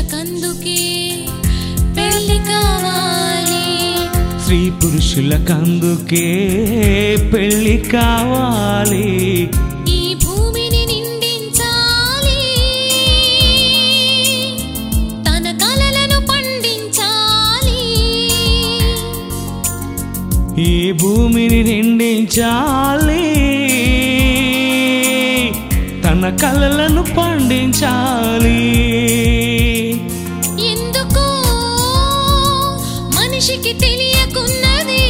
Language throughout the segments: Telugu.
పురుషులకందుకే పెళ్ళి కావాలి. స్త్రీ పెళ్ళి కావాలి. ఈ భూమిని నిండించాలి. తన కలలను పండించాలి. ఈ భూమిని నిండించాలి. తన కలలను పండించాలి. మనిషికి తెలియకున్నది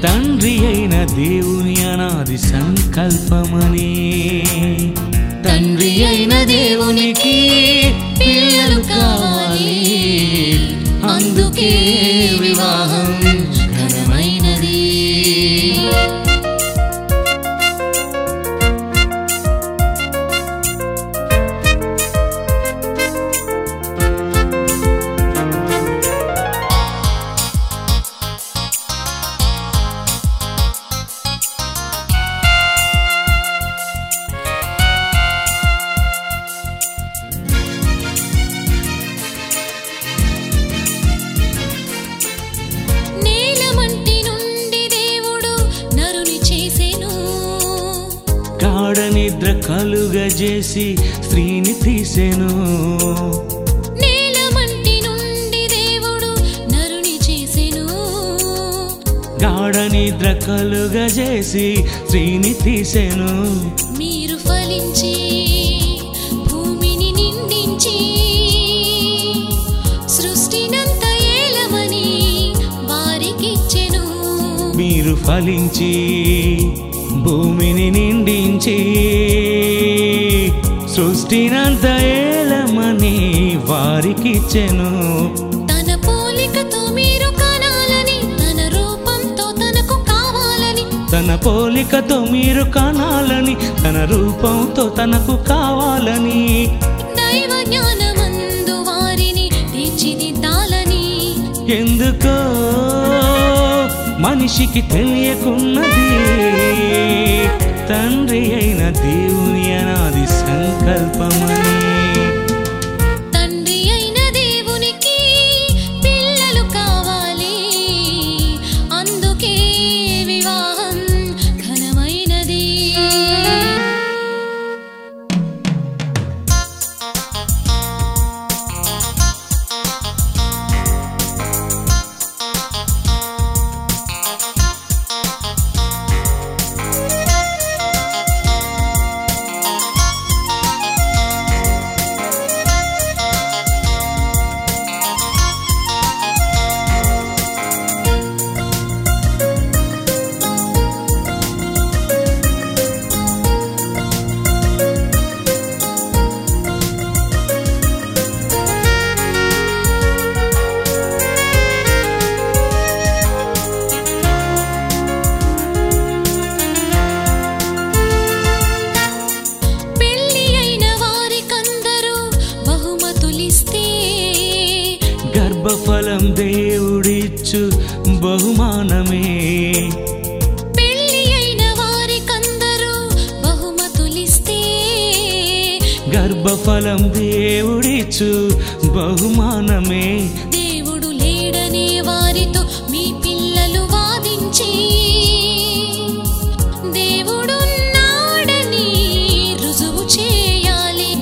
తండ్రి అయిన దేవుని అనాది సంకల్పమని. తండ్రి అయిన దేవునికి పిల్లలు కావాలి. అందుకే వివాహం కలుగజేసి స్త్రీని తీసెను. నేలమంటి నుండి దేవుడు నరుని చేసెను. గాఢ నిద్ర కలుగజేసి స్త్రీని తీసెను. మీరు ఫలించి భూమిని నిండించి సృష్టినంత ఏలమని వారికిచ్చెను. మీరు ఫలించి భూమిని నిండించి సృష్టినంత ఏలమని వారికిచ్చెను. తన పోలికతో మీరు కనాలని తన రూపంతో తనకు కావాలని. తన పోలికతో మీరు కనాలని తన రూపంతో తనకు కావాలని. దైవ జ్ఞానమందు వారిని తీర్చిదిద్దాలని. ఎందుకో మనిషికి తెలియకున్నది. తండ్రి అయిన దేవుని అనాది సంకల్పమని గర్భఫలం దేవుడిచ్చు బహుమానమే. పెళ్ళి అయిన వారికందరూ బహుమతులిస్తే గర్భఫలం దేవుడిచ్చు బహుమానమే.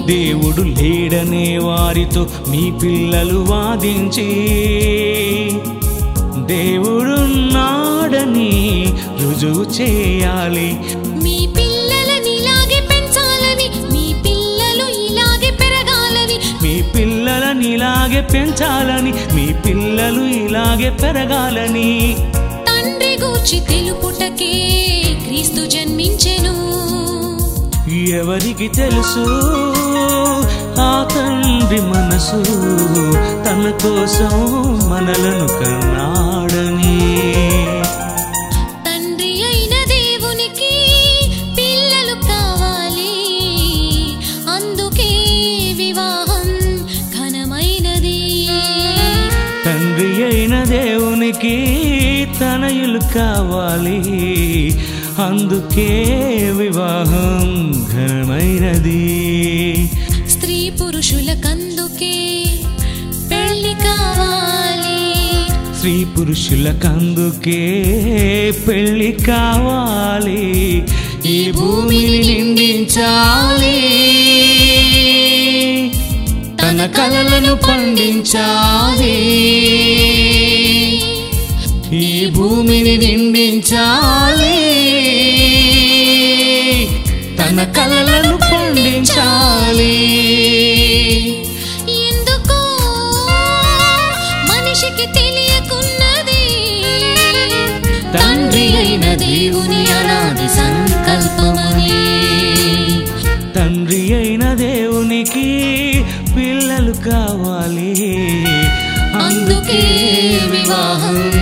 దేవుడు లేడనే వారితో మీ పిల్లలు వాదించి. దేవుడున్నాడని రుజువు చేయాలి. మీ పిల్లలని ఇలాగే పెంచాలని మీ పిల్లలు ఇలాగే పెరగాలని. మీ పిల్లలని ఇలాగే పెంచాలని మీ పిల్లలు ఇలాగే పెరగాలని. తండ్రి గూర్చి తెలుపుటకే క్రీస్తు జన్మించెను. ఎవరికి తెలుసు? ఆ తండ్రి మనసు తన కోసం మనలను కన్నాడని. తండ్రి అయిన దేవునికి పిల్లలు కావాలి. అందుకే వివాహం ఘనమైనది. తండ్రి అయిన దేవునికి తనయులు కావాలి. అందుకే వివాహం ఘనమైనది. స్త్రీ పురుషులకందుకే పెళ్ళి కావాలి. స్త్రీ పురుషులకందుకే పెళ్ళి కావాలి. ఈ భూమిని నిండించాలి తన కలలను పండించాలి. ఈ భూమిని నిండించాలి మన కలలను పండించాలి. ఎందుకో మనిషికి తెలియకున్నది? తండ్రి అయిన దేవుని అనాది సంకల్పమని. తండ్రి అయిన దేవునికి పిల్లలు కావాలి. అందుకే వివాహం